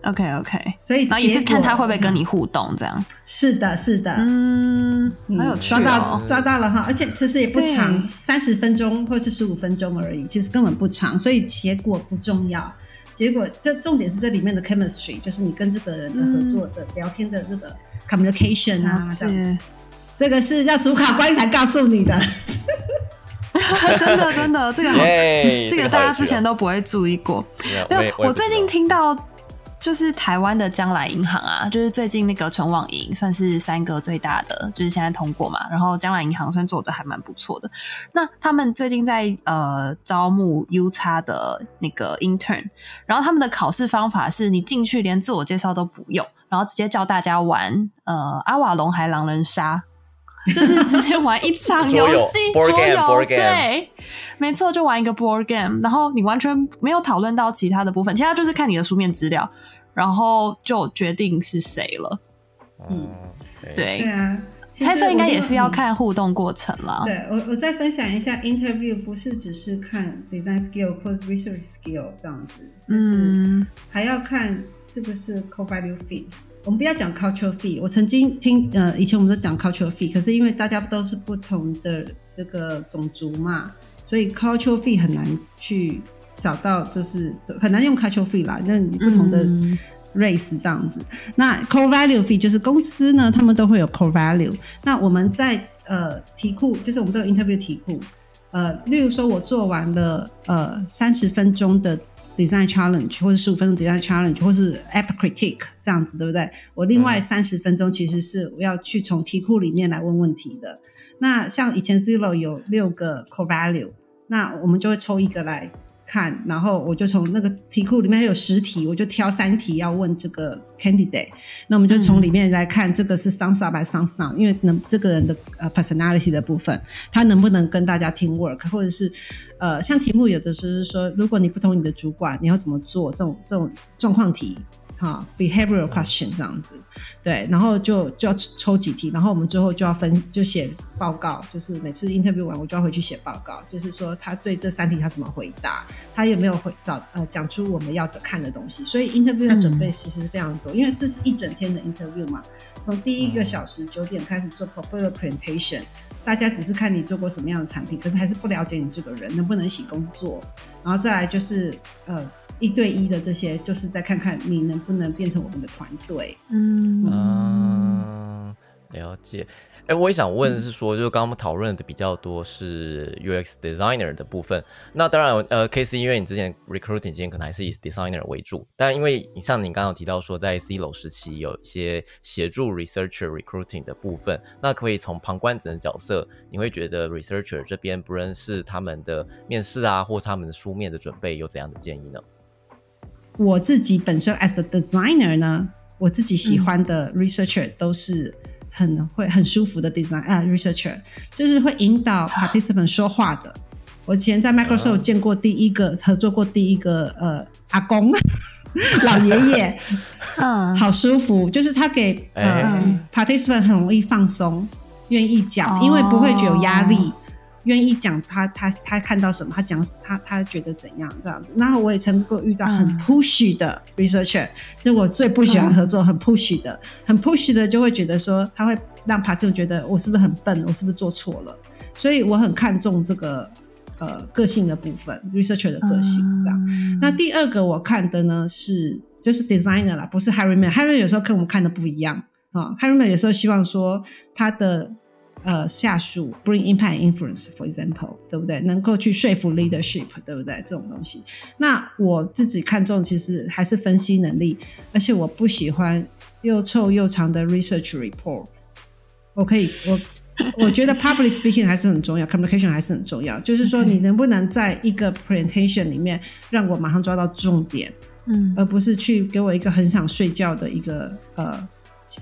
OK OK，所以然后也是看他会不会跟你互动，这样。是的，是的，嗯，好有趣抓到哦。抓到了哈，而且其实也不长，对三十分钟或是十五分钟而已，其实根本不长，所以结果不重要。结果这重点是这里面的 chemistry，就是你跟这个人的合作的、聊天的这个 communication 啊，这样子，这个是要主考官才告诉你的。真的真的，这个好，耶这个大家之前都不会注意过。没有，我最近听到就是台湾的将来银行啊，就是最近那个存网银算是三个最大的，就是现在通过嘛，然后将来银行算做的还蛮不错的。那他们最近在呃招募 U 叉的那个 intern，然后他们的考试方法是你进去连自我介绍都不用，然后直接叫大家玩呃阿瓦隆还狼人杀。就是直接玩一场游戏桌游对，没错，就玩一个 board game，然后你完全没有讨论到其他的部分，其他就是看你的书面资料，然后就决定是谁了。嗯，对，对啊，其实猜测应该也是要看互动过程了。对我，我再分享一下，interview 不是只是看 design skill 或者 research skill 这样子，就是嗯还要看是不是 core value fit。我们不要讲 cultural fit，我曾经听呃，以前我们都讲 cultural fit，可是因为大家都是不同的这个种族嘛，所以 cultural fee 很难去找到，就是很难用 cultural fee 啦，就是你不同的嗯 race 这样子。那 core value fee 就是公司呢，他们都会有 core value。那我们在呃题库，就是我们都有 interview 题库，呃，例如说我做完了呃三十分钟的 design challenge，或者十五分钟 design challenge，或是 app critique 这样子，对不对？我另外三十分钟其实是我要去从题库里面来问问题的。那像以前 Zero 有六个 core value，那我们就会抽一个来看，然后我就从那个题库里面有十题，我就挑三题要问这个 candidate，那我们就从里面来看这个是 sums up 还是 sums down，因为能这个人的呃 personality 的部分，他能不能跟大家 team work，或者是呃像题目有的时候是说，如果你不同你的主管，你要怎么做这种这种状况题。哈，behavioral question 这样子，对，然后就就要抽几题，然后我们最后就要分就写报告，就是每次 interview 完我就要回去写报告，就是说他对这三题他怎么回答，他有没有回找呃讲出我们要看的东西，所以 interview 要准备其实非常多，因为这是一整天的 interview 嘛，从第一个小时九点开始做 portfolio presentation，大家只是看你做过什么样的产品，可是还是不了解你这个人能不能一起工作，然后再来就是呃。一对一的这些，就是再看看你能不能变成我们的团队。嗯嗯，了解。哎，我也想问是说，就是刚刚我们讨论的比较多是 UX designer 的部分。那当然，呃，K C，因为你之前 recruiting 经验可能还是以 designer 为主，但因为你像你刚刚有提到说，在 C 楼时期有一些协助 researcher recruiting 的部分，那可以从旁观者的角色，你会觉得 researcher 这边不论是他们的面试啊，或是他们的书面的准备，有怎样的建议呢？我自己本身 as the designer 呢，我自己喜欢的 researcher 都是很会很舒服的 design 啊、researcher，就是会引导 participant 说话的。我以前在 Microsoft 见过第一个合作过第一个呃阿公 老爷爷，嗯，好舒服，就是他给呃、哎。participant 很容易放松，愿意讲，哦。因为不会觉得有压力。愿意讲他他他看到什么，他讲他他觉得怎样这样子。然后我也曾过遇到很嗯 push 的 researcher，就我最不喜欢合作很 push 的，很 push 的就会觉得说他会让 participant 觉得我是不是很笨，我是不是做错了。所以我很看重这个呃个性的部分，researcher 的个性这样。嗯那第二个我看的呢是就是 designer 啦，不是 hiring man。hiring man 有时候跟我们看的不一样啊。hiring man 有时候希望说他的呃下属 bring impact influence，for example，对不对？能够去说服 leadership，对不对？这种东西。那我自己看重其实还是分析能力，而且我不喜欢又臭又长的 research report。我可以我。我觉得 public speaking 还是很重要，communication 还是很重要。就是说，你能不能在一个 presentation 里面让我马上抓到重点，嗯而不是去给我一个很想睡觉的一个呃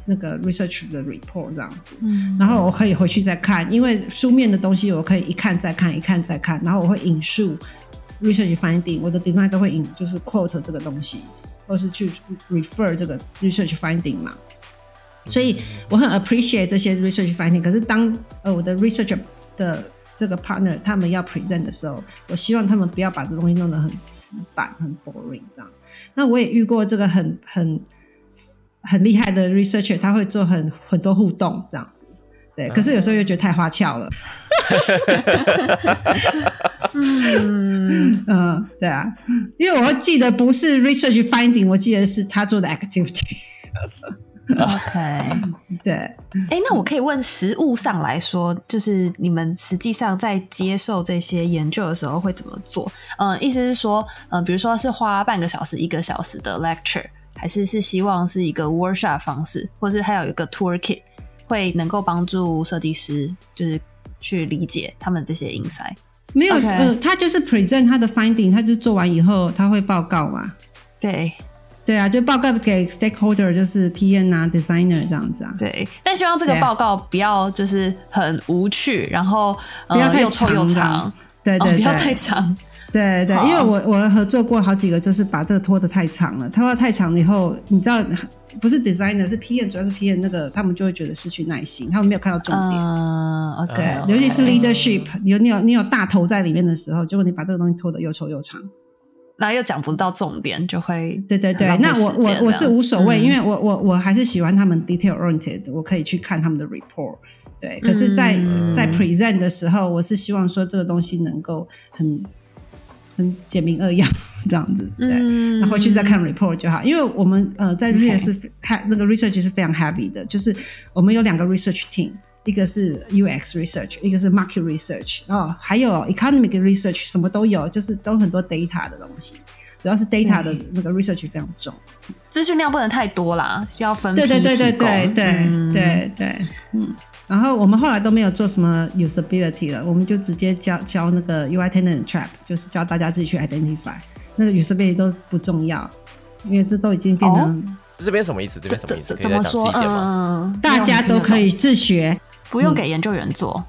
那个 research 的 report 这样子。嗯然后我可以回去再看，因为书面的东西我可以一看再看，一看再看，然后我会引述 research finding，我的 design 都会引就是 quote 这个东西，或是去 refer 这个 research finding 嘛。所以我很 appreciate 这些 research finding。可是当呃我的 research 的这个 partner 他们要 present 的时候，我希望他们不要把这东西弄得很死板、很 boring 这样。那我也遇过这个很很很厉害的 researcher，他会做很很多互动这样子。对，可是有时候又觉得太花俏了。嗯 嗯，对啊，因为我记得不是 research finding，我记得是他做的 activity。OK，对，哎，那我可以问实物上来说，就是你们实际上在接受这些研究的时候会怎么做？嗯，意思是说，嗯，比如说是花半个小时、一个小时的 lecture，还是是希望是一个 workshop 方式，或是它有一个 tour kit，会能够帮助设计师就是去理解他们这些 insight。没有呃，他就是 present 他的 finding，他就是做完以后他会报告嘛。对对啊，就报告给 stakeholder，就是 PM 啊、designer 这样子啊。对，但希望这个报告不要就是很无趣，然后呃不要太又臭又长对对，不要太长。对对，因为我我合作过好几个，就是把这个拖得太长了，拖得太长了以后，你知道 不是 designer 是 PM，主要是 PM 那个他们就会觉得失去耐心，他们没有看到重点。嗯，OK，尤其是 leadership，你有你有你有大头在里面的时候，结果你把这个东西拖得又臭又长。然后又讲不到重点，就会对对对。那我我我是无所谓，嗯。因为我我我还是喜欢他们 detail oriented，我可以去看他们的 report。对，可是在，嗯。在 present 的时候，我是希望说这个东西能够很很简明扼要这样子。对，嗯那回去再看 report 就好，因为我们呃在 research 是 ha- 那个 research 是非常 heavy 的，就是我们有两个 research team，一个是 UX research，一个是 market research，哦，还有 economic research，什么都有，就是都很多 data 的东西。主要是 data 的那个 research 非常重，资讯量不能太多啦，要分批对对对对对对嗯对对，嗯。然后我们后来都没有做什么 usability 了，我们就直接教教那个 UI tenant trap，就是教大家自己去 identify，那个 usability 都不重要，因为这都已经变成这边什么意思？这边什么意思？可以怎么说？嗯，大家都可以自学，不用给研究员做。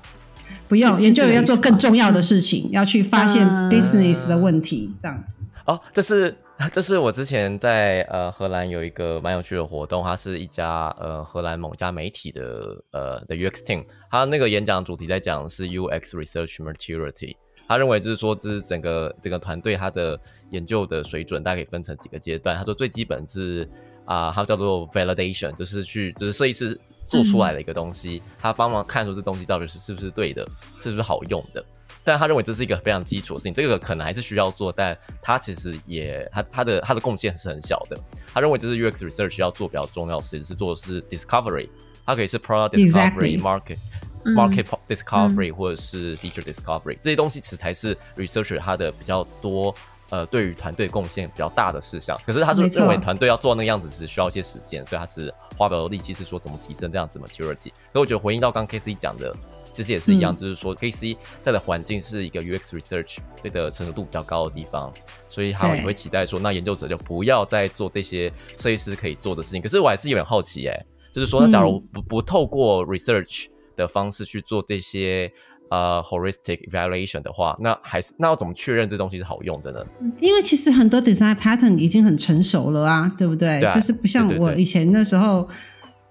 不用研究员要做更重要的事情，要去发现嗯 business 的问题，这样子。哦，这是 这是我之前在呃荷兰有一个蛮有趣的活动，它是一家呃荷兰某家媒体的呃的 UX team，他那个演讲主题在讲是 UX research maturity。他认为就是说，这是整个整个团队他的研究的水准大概可以分成几个阶段。他说最基本是啊、他叫做 validation，就是去就是设计师做出来的一个东西，他帮忙看出这东西到底是是不是对的，是不是好用的。但他认为这是一个非常基础的事情，这个可能还是需要做，但他其实也他他的他的贡献是很小的。他认为这是 UX research 要做比较重要的事，是做的是 discovery，它可以是 product discovery、market market discovery、或者是 feature discovery 这些东西，其实才是 researcher 他的比较多呃对于团队贡献比较大的事项。可是他是认为团队要做那个样子，是需要一些时间，所以他是花比较多力气，是说怎么提升这样子 maturity。所以我觉得回应到刚 K C 讲的。其实也是一样，嗯就是说，K C 在的环境是一个 UX research 对的成熟度比较高的地方，所以他们也会期待说，那研究者就不要再做这些设计师可以做的事情。可是我还是有点好奇，哎，就是说，那假如不不透过 research 的方式去做这些呃 holistic evaluation 的话，那还是那要怎么确认这东西是好用的呢？因为其实很多 design pattern 已经很成熟了啊，对不对？对啊就是不像我以前那时候，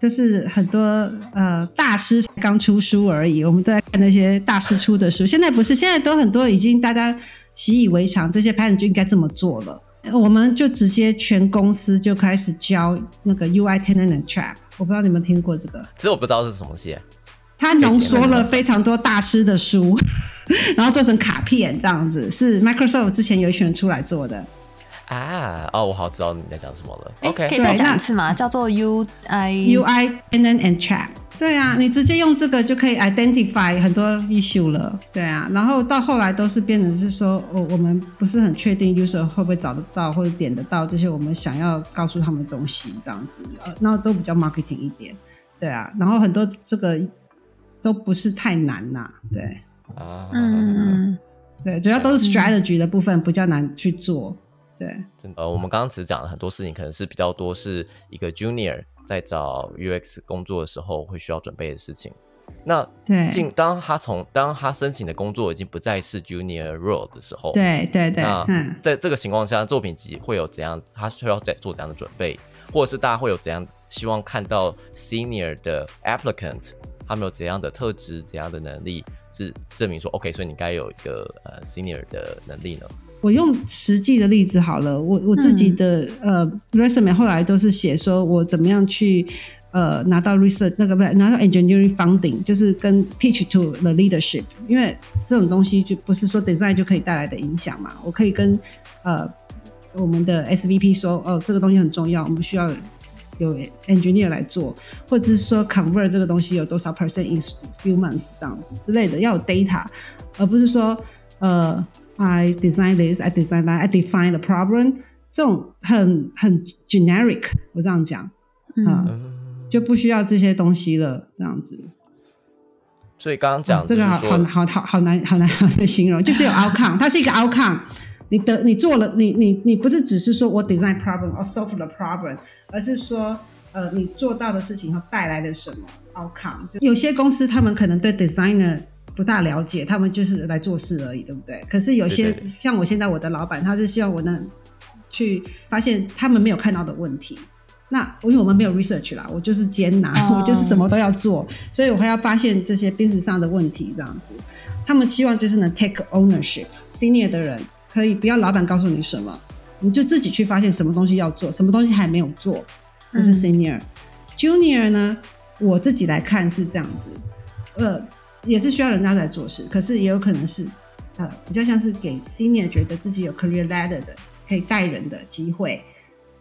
就是很多呃大师刚出书而已，我们都在看那些大师出的书。现在不是，现在都很多已经大家习以为常，这些 pattern 就应该这么做了。我们就直接全公司就开始教那个 UI tenant and trap，我不知道你们听过这个。其实我不知道是什么东西，它浓缩了非常多大师的书，然后做成卡片这样子，是 Microsoft 之前有一群人出来做的。啊，哦，我好知道你在讲什么了。哎 OK，可以再讲一次吗？叫做 UI UI tenant and trap。对啊，你直接用这个就可以 identify 很多 issue 了。对啊，然后到后来都是变成是说，我我们不是很确定 user 会不会找得到或者点得到这些我们想要告诉他们的东西，这样子，呃，那都比较 marketing 一点。对啊，然后很多这个都不是太难呐、对啊，嗯，对，主要都是 strategy 的部分比较难去做。对，真的，呃，我们刚刚只讲了很多事情，可能是比较多是一个 junior 在找 UX 工作的时候会需要准备的事情。那对进当他从当他申请的工作已经不再是 junior role 的时候，对对对，那嗯，在这个情况下，作品集会有怎样？他需要在做怎样的准备，或者是大家会有怎样希望看到 senior 的 applicant，他们有怎样的特质、怎样的能力，是证明说 OK，所以你该有一个呃 senior 的能力呢？我用实际的例子好了，我我自己的、呃 resume 后来都是写说我怎么样去呃拿到 research 那个不是拿到 engineering funding，就是跟 pitch to the leadership，因为这种东西就不是说 design 就可以带来的影响嘛，我可以跟呃我们的 SVP 说哦这个东西很重要，我们需要。有 engineer 来做，或者是说 convert 这个东西有多少 percent in few months 这样子之类的，要有 data，而不是说呃 I design this, I design that, I define the problem，这种很很 generic，我这样讲啊、嗯就不需要这些东西了，这样子。所以刚刚讲哦这个好好好好好难好难好难形容，就是有 outcome，它是一个 outcome。你的你做了，你你你不是只是说我 design problem or solve the problem，而是说呃你做到的事情后带来了什么 outcome。有些公司他们可能对 designer 不大了解，他们就是来做事而已，对不对？可是有些对对对像我现在我的老板，他是希望我能去发现他们没有看到的问题。那因为我们没有 research 啦，我就是监拿，哦我就是什么都要做，所以我还要发现这些 business 上的问题，这样子。他们希望就是能 take ownership，senior 的人可以不要老板告诉你什么，你就自己去发现什么东西要做，什么东西还没有做，这是 senior。junior 呢，我自己来看是这样子，呃，也是需要人家来做事，可是也有可能是呃比较像是给 senior 觉得自己有 career ladder 的，可以带人的机会。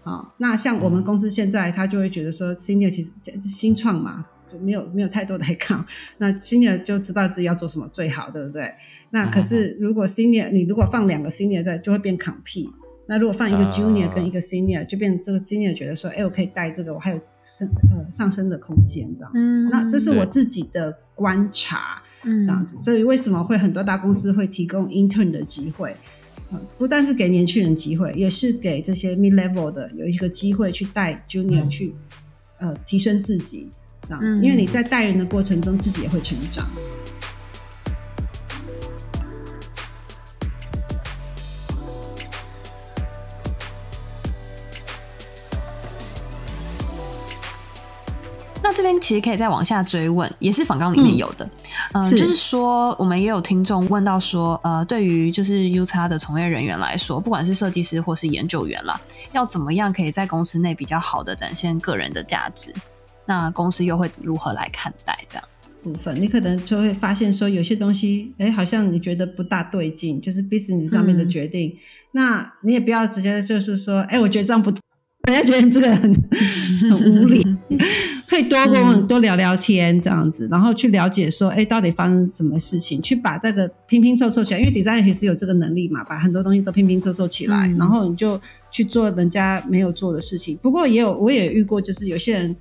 啊、那像我们公司现在，他就会觉得说，senior 其实新创嘛，就没有没有太多的 account，那 senior 就知道自己要做什么最好，对不对？那可是如果 senior 你如果放两个 senior 在，就会变 compete。那如果放一个啊 junior 跟一个 senior，就变这个 senior 觉得说，哎，我可以带这个，我还有升呃上升的空间，这样。嗯那这是我自己的观察。嗯这样子。所以为什么会很多大公司会提供 intern 的机会？呃不但是给年轻人机会，也是给这些 mid level 的有一个机会去带 junior 去、呃提升自己，这样子。嗯因为你在带人的过程中，自己也会成长。边其实可以再往下追问，也是访纲里面有的，呃，是就是说我们也有听众问到说，呃，对于就是 U 叉的从业人员来说，不管是设计师或是研究员啦，要怎么样可以在公司内比较好的展现个人的价值？那公司又会如何来看待这样？部分，你可能就会发现说，有些东西，哎，好像你觉得不大对劲，就是 business 上面的决定。那你也不要直接就是说，哎，我觉得这样不，人家觉得你这个很 很无理，可以多问问多聊聊天这样子，然后去了解说，哎，到底发生什么事情，去把这个拼拼凑凑起来。因为 designer 其实有这个能力嘛，把很多东西都拼拼凑凑起来，嗯然后你就去做人家没有做的事情。不过也有，我也遇过，就是有些人。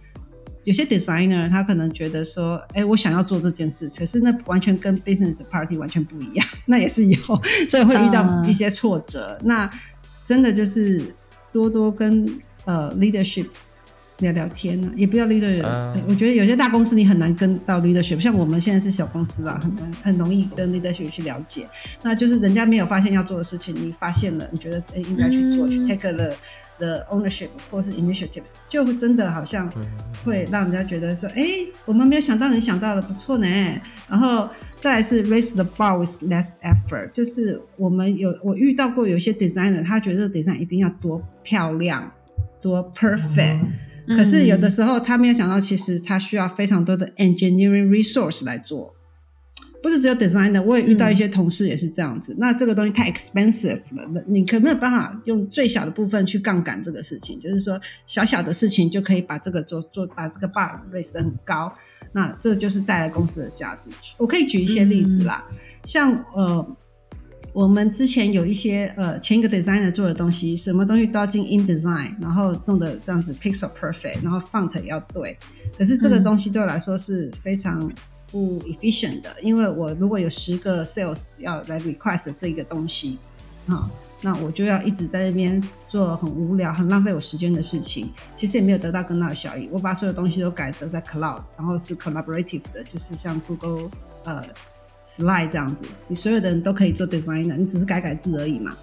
有些 designer 他可能觉得说，哎、我想要做这件事，可是那完全跟 business 的 party 完全不一样，那也是有，所以会遇到嗯一些挫折。那真的就是多多跟呃 leadership 聊聊天呢、也不要 leader，、嗯我觉得有些大公司你很难跟到 leadership，像我们现在是小公司啊，很难很容易跟 leadership 去了解。那就是人家没有发现要做的事情，你发现了，你觉得哎应该去做，嗯去 take the the ownership 或是 initiatives，就会真的好像会让人家觉得说，哎、我们没有想到，你想到了，不错呢。然后再来是 raise the bar with less effort，就是我们有我遇到过有些 designer，他觉得 design 一定要多漂亮、多 perfect，、可是有的时候他没有想到，其实他需要非常多的 engineering resource 来做。不是只有 designer，我也遇到一些同事也是这样子。那这个东西太 expensive 了，那你可没有办法用最小的部分去杠杆这个事情，就是说小小的事情就可以把这个做做把这个 bar raise 得很高。那这就是带来公司的价值。我可以举一些例子啦，像呃，我们之前有一些呃前一个 designer 做的东西，什么东西都要进 InDesign，然后弄得这样子 pixel perfect，然后 font 也要对。可是这个东西对我来说是非常不 efficient 的，因为我如果有十个 sales 要来 request 这个东西，啊、那我就要一直在那边做很无聊、很浪费我时间的事情，其实也没有得到更大的效益。我把所有东西都改成在 cloud，然后是 collaborative 的，就是像 Google 呃 Slide 这样子，你所有的人都可以做 designer，你只是改改字而已嘛。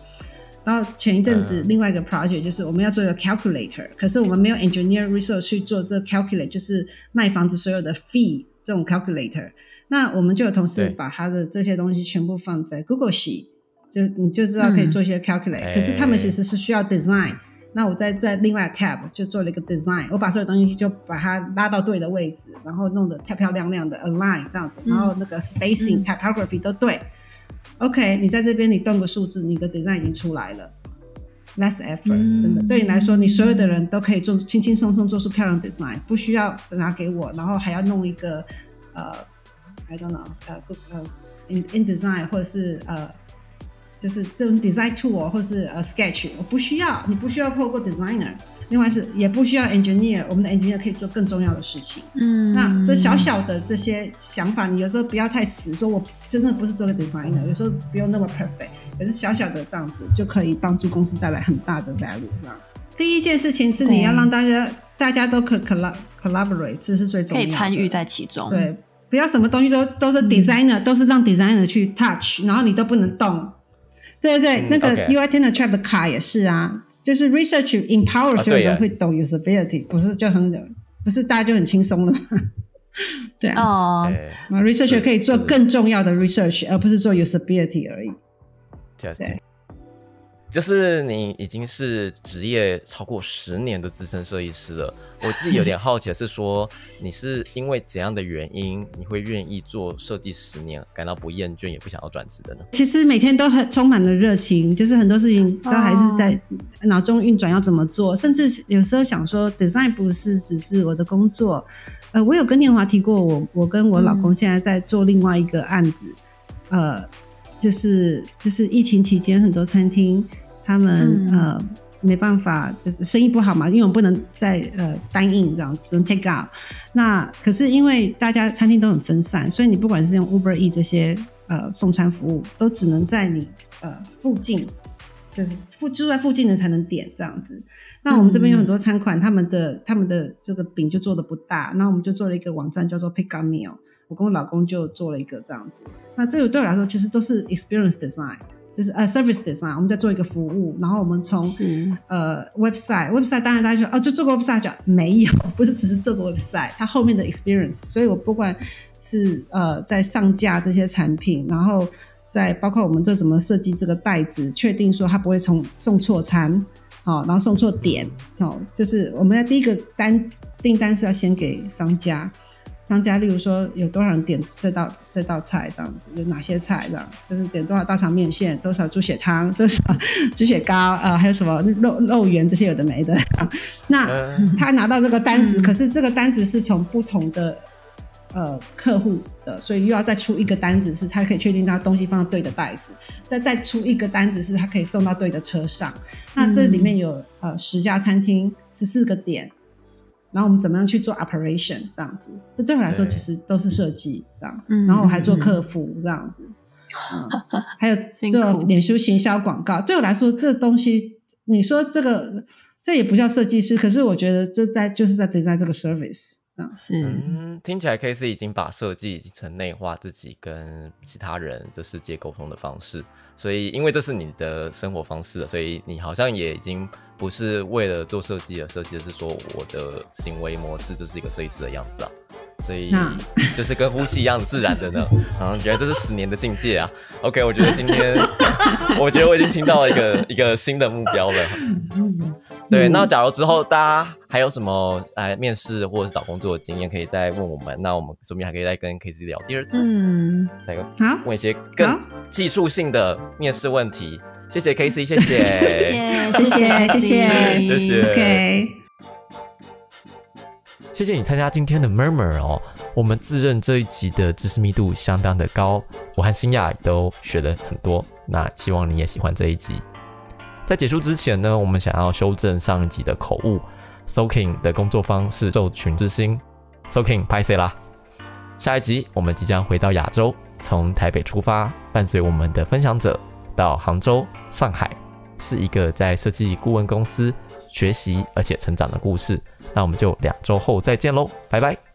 然后前一阵子另外一个 project 就是我们要做一个 calculator，可是我们没有 engineer research 去做这 calculate，就是卖房子所有的 fee 这种 calculator。那我们就有同事把他的这些东西全部放在 Google Sheet，就你就知道可以做一些 calculate。可是他们其实是需要 design。那我在在另外 tab 就做了一个 design，我把所有东西就把它拉到对的位置，然后弄得漂漂亮亮的 align 这样子，然后那个 spacing typography 都对。OK，你在这边你动个数字，你的 design 已经出来了。Less effort，真的对你来说，你所有的人都可以做轻轻松松做出漂亮 design，不需要拿给我，然后还要弄一个呃，I don't know，呃呃，in in design 或者是呃，就是这种 design tool 或是呃 sketch，我不需要，你不需要透过 designer。另外是也不需要 engineer，我们的 engineer 可以做更重要的事情。嗯，那这小小的这些想法，你有时候不要太死，说我真的不是做个 designer，有时候不用那么 perfect，可是小小的这样子就可以帮助公司带来很大的 value。这样，第一件事情是你要让大家大家都可 collaborate，这是最重要，可以参与在其中。对，不要什么东西都都是 designer，都是让 designer 去 touch，然后你都不能动。对对对，那个 UI t e n Trap 的卡也是啊，就是 Research empower 所有人会懂 usability，不是就很不是大家就很轻松了吗？对啊，Research 可以做更重要的 Research，而不是做 usability 而已。对。就是你已经是职业超过十年的资深设计师了，我自己有点好奇的是说，你是因为怎样的原因，你会愿意做设计十年，感到不厌倦，也不想要转职的呢？其实每天都很充满了热情，就是很多事情都还是在脑中运转，要怎么做，甚至有时候想说，design 不是只是我的工作。呃，我有跟念华提过，我我跟我老公现在在做另外一个案子，呃，就是就是疫情期间很多餐厅。他们呃没办法，就是生意不好嘛，因为我们不能再呃单印这样子，只能 take out。那可是因为大家餐厅都很分散，所以你不管是用 Uber E 这些呃送餐服务，都只能在你呃附近，就是附住在附近的才能点这样子。那我们这边有很多餐馆，他们的他们的这个饼就做的不大，那我们就做了一个网站叫做 Pick Up Meal，我跟我老公就做了一个这样子。那这个对我来说其实都是 experience design。就是呃，service design，我们在做一个服务，然后我们从呃 website，website 当然大家说哦，就做个 website 就没有，不是只是做个 website，它后面的 experience，所以我不管是呃在上架这些产品，然后在包括我们做怎么设计这个袋子，确定说它不会从送错餐，好，然后送错点，好，就是我们在第一个单订单是要先给商家。商家，例如说有多少人点这道这道菜这样子，有哪些菜这样，就是点多少大肠面线，多少猪血汤，多少猪血糕啊，还有什么肉肉圆这些有的没的。那他拿到这个单子，可是这个单子是从不同的呃客户的，所以又要再出一个单子，是他可以确定他东西放到对的袋子，再再出一个单子，是他可以送到对的车上。那这里面有呃十家餐厅，十四个点。然后我们怎么样去做 operation 这样子？这对我来说其实都是设计这样。然后我还做客服这样子，还有做脸书行销广告。对我来说，这东西你说这个这也不叫设计师，可是我觉得这在就是在 design 这个 service。嗯，是。嗯，听起来 K C 已经把设计已经成内化自己跟其他人这世界沟通的方式。所以，因为这是你的生活方式，所以你好像也已经不是为了做设计而设计，而是说我的行为模式就是一个设计师的样子啊。所以 就是跟呼吸一样自然的呢。嗯，觉得这是十年的境界啊。OK，我觉得今天，我觉得我已经听到了一个一个新的目标了。对，那假如之后大家还有什么来面试或者是找工作的经验，可以再问我们。那我们说不定还可以再跟 K C 聊第二次。嗯，再好问一些更技术性的面试问题。谢谢 K C，谢谢，谢谢，谢谢，谢谢。OK，谢谢你参加今天的 Murmur 哦。我们自认这一集的知识密度相当的高，我和新亚都学了很多。那希望你也喜欢这一集。在结束之前呢，我们想要修正上一集的口误。Soking 的工作方式受群之心，Soking 拍摄啦。下一集我们即将回到亚洲，从台北出发，伴随我们的分享者到杭州、上海、是一个在设计顾问公司学习而且成长的故事。那我们就两周后再见喽，拜拜。